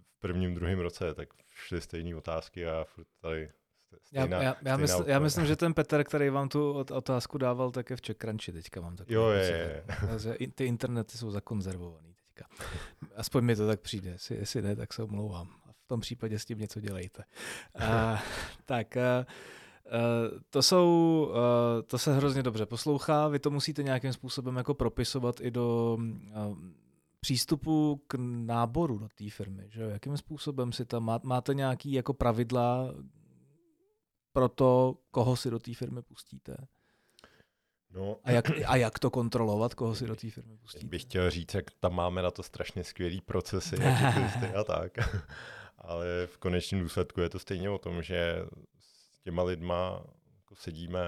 v prvním, druhém roce, tak šly stejné otázky a furt tady Stejná, já, já, já, mysl, já myslím, že ten Petr, který vám tu otázku dával, tak je v Czech teďka mám takový. Jo, je, je. je. Ty internety jsou zakonzervovaný teďka. Aspoň mi to tak přijde. Jestli, jestli ne, tak se omlouvám. V tom případě s tím něco dělejte. Uh, tak, uh, Uh, to jsou, uh, to se hrozně dobře poslouchá, vy to musíte nějakým způsobem jako propisovat i do uh, přístupu k náboru do té firmy, že Jakým způsobem si tam má, máte nějaký jako pravidla, pro to, koho si do té firmy pustíte. No. A, jak, a jak to kontrolovat, koho si do té firmy pustíte? Bych chtěl říct, jak tam máme na to strašně skvělý procesy a tak. Ale v konečném důsledku je to stejně o tom, že s těma lidma jako sedíme,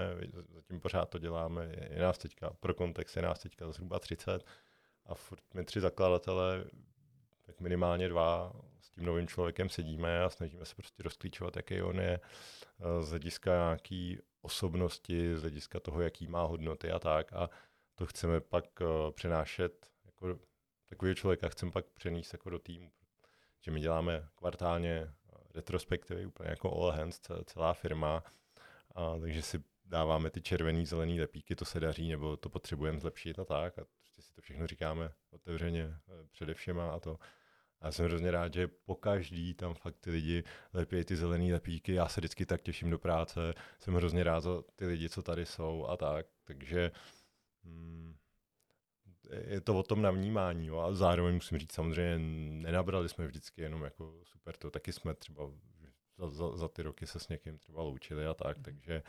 zatím pořád to děláme, je nás teďka, pro kontext je nás teďka zhruba 30 a furt my tři zakladatelé, tak minimálně dva, s tím novým člověkem sedíme a snažíme se prostě rozklíčovat, jaký on je eh, z hlediska nějaký osobnosti, z hlediska toho, jaký má hodnoty a tak. A to chceme pak uh, přenášet, jako takového člověka chceme pak přenést jako do týmu. Že my děláme kvartálně retrospektivy, úplně jako all hands, celá firma, a, takže si dáváme ty červený, zelený lepíky, to se daří, nebo to potřebujeme zlepšit a tak. A prostě si to všechno říkáme otevřeně eh, především a to. A já jsem hrozně rád, že po každý tam fakt ty lidi lepí ty zelený lepíky. Já se vždycky tak těším do práce. Jsem hrozně rád za ty lidi, co tady jsou a tak. Takže hmm, je to o tom navnímání. Jo. A zároveň musím říct, samozřejmě nenabrali jsme vždycky jenom jako super to. Taky jsme třeba za, za, za ty roky se s někým třeba loučili a tak. Mm. Takže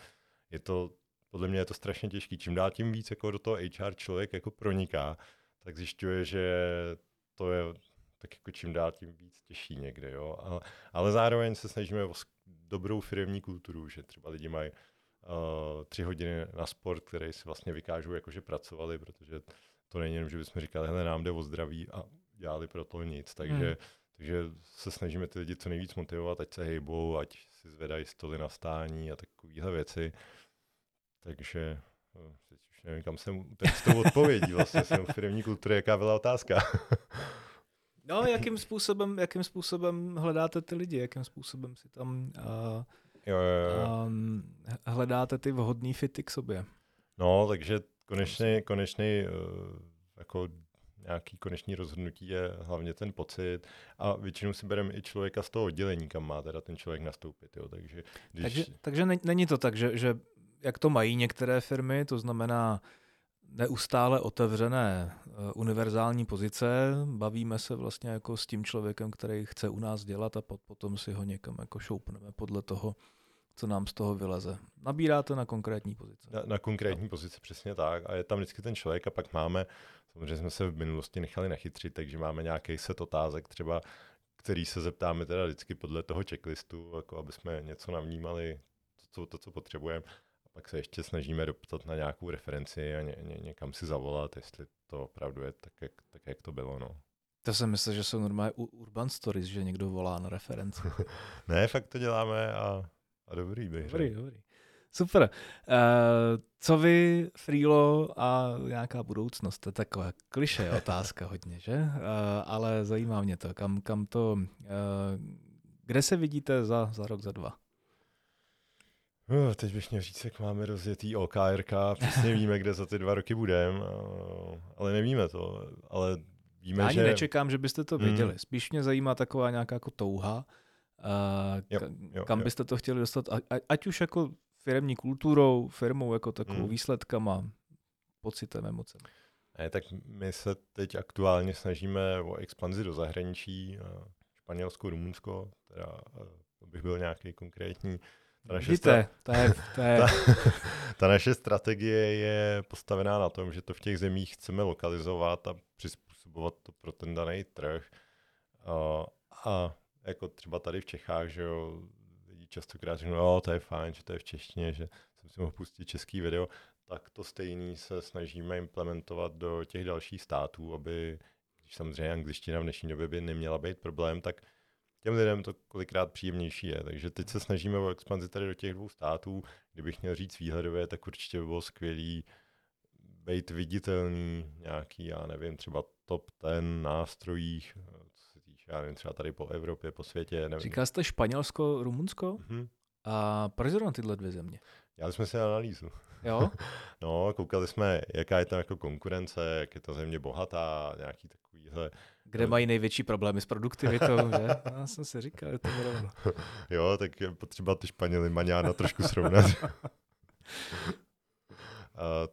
je to, podle mě je to strašně těžký. Čím dál tím víc jako do toho HR člověk jako proniká, tak zjišťuje, že to je tak jako čím dál tím víc těžší někde, jo. Ale, ale zároveň se snažíme o dobrou firmní kulturu, že třeba lidi mají uh, tři hodiny na sport, který si vlastně vykážou, jakože pracovali, protože to není jenom, že bychom říkali, hele, nám jde o zdraví a dělali pro to nic, takže, hmm. takže se snažíme ty lidi co nejvíc motivovat, ať se hejbou, ať si zvedají stoly na stání a takovéhle věci. Takže no, teď už nevím, kam jsem teď s tou odpovědí, vlastně jsem firmní kultury, jaká byla otázka. no, jakým způsobem, jakým způsobem hledáte ty lidi, jakým způsobem si tam uh, jo, jo, jo. Um, hledáte ty vhodné fity k sobě? No, takže konečný, konečný uh, jako nějaký konečný rozhodnutí je hlavně ten pocit a většinou si bereme i člověka z toho oddělení, kam má teda ten člověk nastoupit. Jo. Takže, když... takže, takže není to tak, že, že jak to mají některé firmy, to znamená neustále otevřené uh, univerzální pozice, bavíme se vlastně jako s tím člověkem, který chce u nás dělat a potom si ho někam jako šoupneme podle toho, co nám z toho vyleze. Nabíráte na konkrétní pozice. Na, na konkrétní no. pozici, přesně tak. A je tam vždycky ten člověk a pak máme, samozřejmě jsme se v minulosti nechali nachytřit, takže máme nějaký set otázek třeba, který se zeptáme teda vždycky podle toho checklistu, jako aby jsme něco navnímali, to, co, to, co potřebujeme. Pak se ještě snažíme doptat na nějakou referenci a ně, ně, někam si zavolat, jestli to opravdu je tak, jak, tak, jak to bylo. No. To jsem myslel, že jsou normálně urban stories, že někdo volá na referenci. ne, fakt to děláme a a dobrý bych Dobrý, dobrý. Super. Uh, co vy, Freelo a nějaká budoucnost? To je taková kliše otázka hodně, že? Uh, ale zajímá mě to. Kam, kam to, uh, kde se vidíte za, za rok, za dva? Uh, teď bych měl říct, jak máme rozjetý OKRK, přesně víme, kde za ty dva roky budeme, ale nevíme to. Ale víme, Já ani že... nečekám, že byste to věděli. Hmm. Spíš mě zajímá taková nějaká jako touha, Uh, jo, jo, kam jo. byste to chtěli dostat, a, ať už jako firmní kulturou, firmou jako takovou hmm. výsledkama, pocitem, emocem. Ne, tak my se teď aktuálně snažíme o expanzi do zahraničí, Španělsko, Rumunsko, teda bych byl nějaký konkrétní. Ta naše, Víte, to je, to je... ta, ta naše strategie je postavená na tom, že to v těch zemích chceme lokalizovat a přizpůsobovat to pro ten daný trh. A, a jako třeba tady v Čechách, že jo, lidi častokrát řeknou, jo, to je fajn, že to je v češtině, že jsem si mohl pustit český video, tak to stejný se snažíme implementovat do těch dalších států, aby, když samozřejmě angličtina v dnešní době by neměla být problém, tak těm lidem to kolikrát příjemnější je. Takže teď se snažíme o expanzi tady do těch dvou států. Kdybych měl říct výhledově, tak určitě by bylo skvělý být viditelný nějaký, já nevím, třeba top ten nástrojích, já nevím, třeba tady po Evropě, po světě. Nevím. Říkal jste Španělsko, Rumunsko? Mm-hmm. A proč zrovna tyhle dvě země? Dělali jsme si analýzu. Jo? no, koukali jsme, jaká je tam jako konkurence, jak je ta země bohatá, nějaký takovýhle. Kde mají největší problémy s produktivitou, že? Já jsem si říkal, je to rovno. jo, tak je potřeba ty Španěly maňána trošku srovnat. Uh,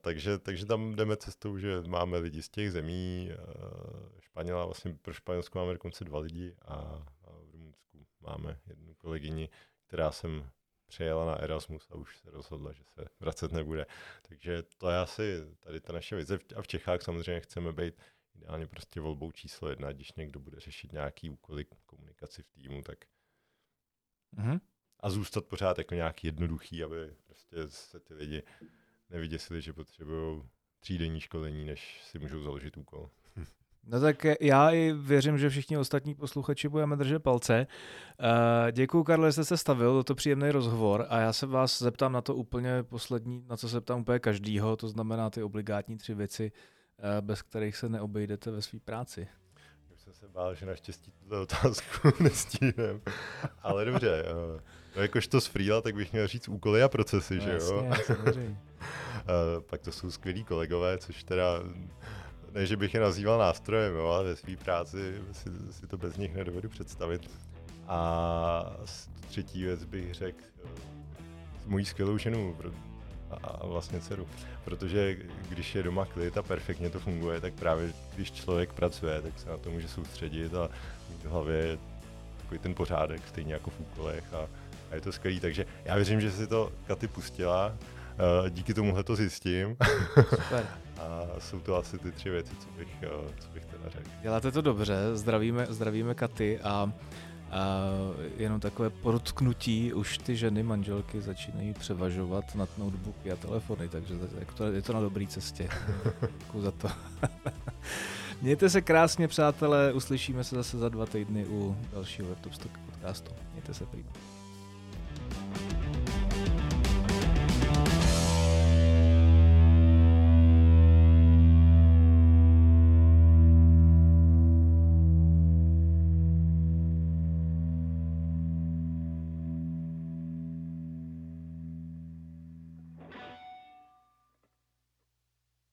takže, takže tam jdeme cestou, že máme lidi z těch zemí. Španěla, vlastně pro Španělsko máme dokonce dva lidi a, a v Rumunsku máme jednu kolegyni, která jsem přejela na Erasmus a už se rozhodla, že se vracet nebude. Takže to je asi tady ta naše vize. A v Čechách samozřejmě chceme být ideálně prostě volbou číslo jedna, když někdo bude řešit nějaký úkoly komunikaci v týmu, tak mm-hmm. a zůstat pořád jako nějak jednoduchý, aby prostě se ty lidi nevyděsili, že potřebují třídenní školení, než si můžou založit úkol. No tak já i věřím, že všichni ostatní posluchači budeme držet palce. Uh, děkuji, Karle, že jste se stavil, do to příjemný rozhovor a já se vás zeptám na to úplně poslední, na co se ptám úplně každýho, to znamená ty obligátní tři věci, bez kterých se neobejdete ve své práci. Už jsem se bál, že naštěstí tuto otázku nestínem, ale dobře. Uh, no jakož to z Freela, tak bych měl říct úkoly a procesy, no, že jo? Jasně, uh, pak to jsou skvělí kolegové, což teda ne, že bych je nazýval nástrojem, jo, ale ve své práci si, si to bez nich nedovedu představit. A třetí věc bych řekl, eh, mojí skvělou ženu a vlastně dceru. Protože když je doma klid a perfektně to funguje, tak právě když člověk pracuje, tak se na to může soustředit a mít v hlavě takový ten pořádek, stejně jako v úkolech a, a je to skvělý. Takže já věřím, že si to Katy pustila, uh, díky tomuhle to zjistím. Super. A jsou to asi ty tři věci, co bych, eh, co bych teda řekl. Děláte to dobře, zdravíme, zdravíme Katy a, a jenom takové podotknutí, už ty ženy, manželky začínají převažovat nad notebooky a telefony, takže je to na dobré cestě. Děkuji za to. Mějte se krásně, přátelé, uslyšíme se zase za dva týdny u dalšího Laptop podcastu. Mějte se prý.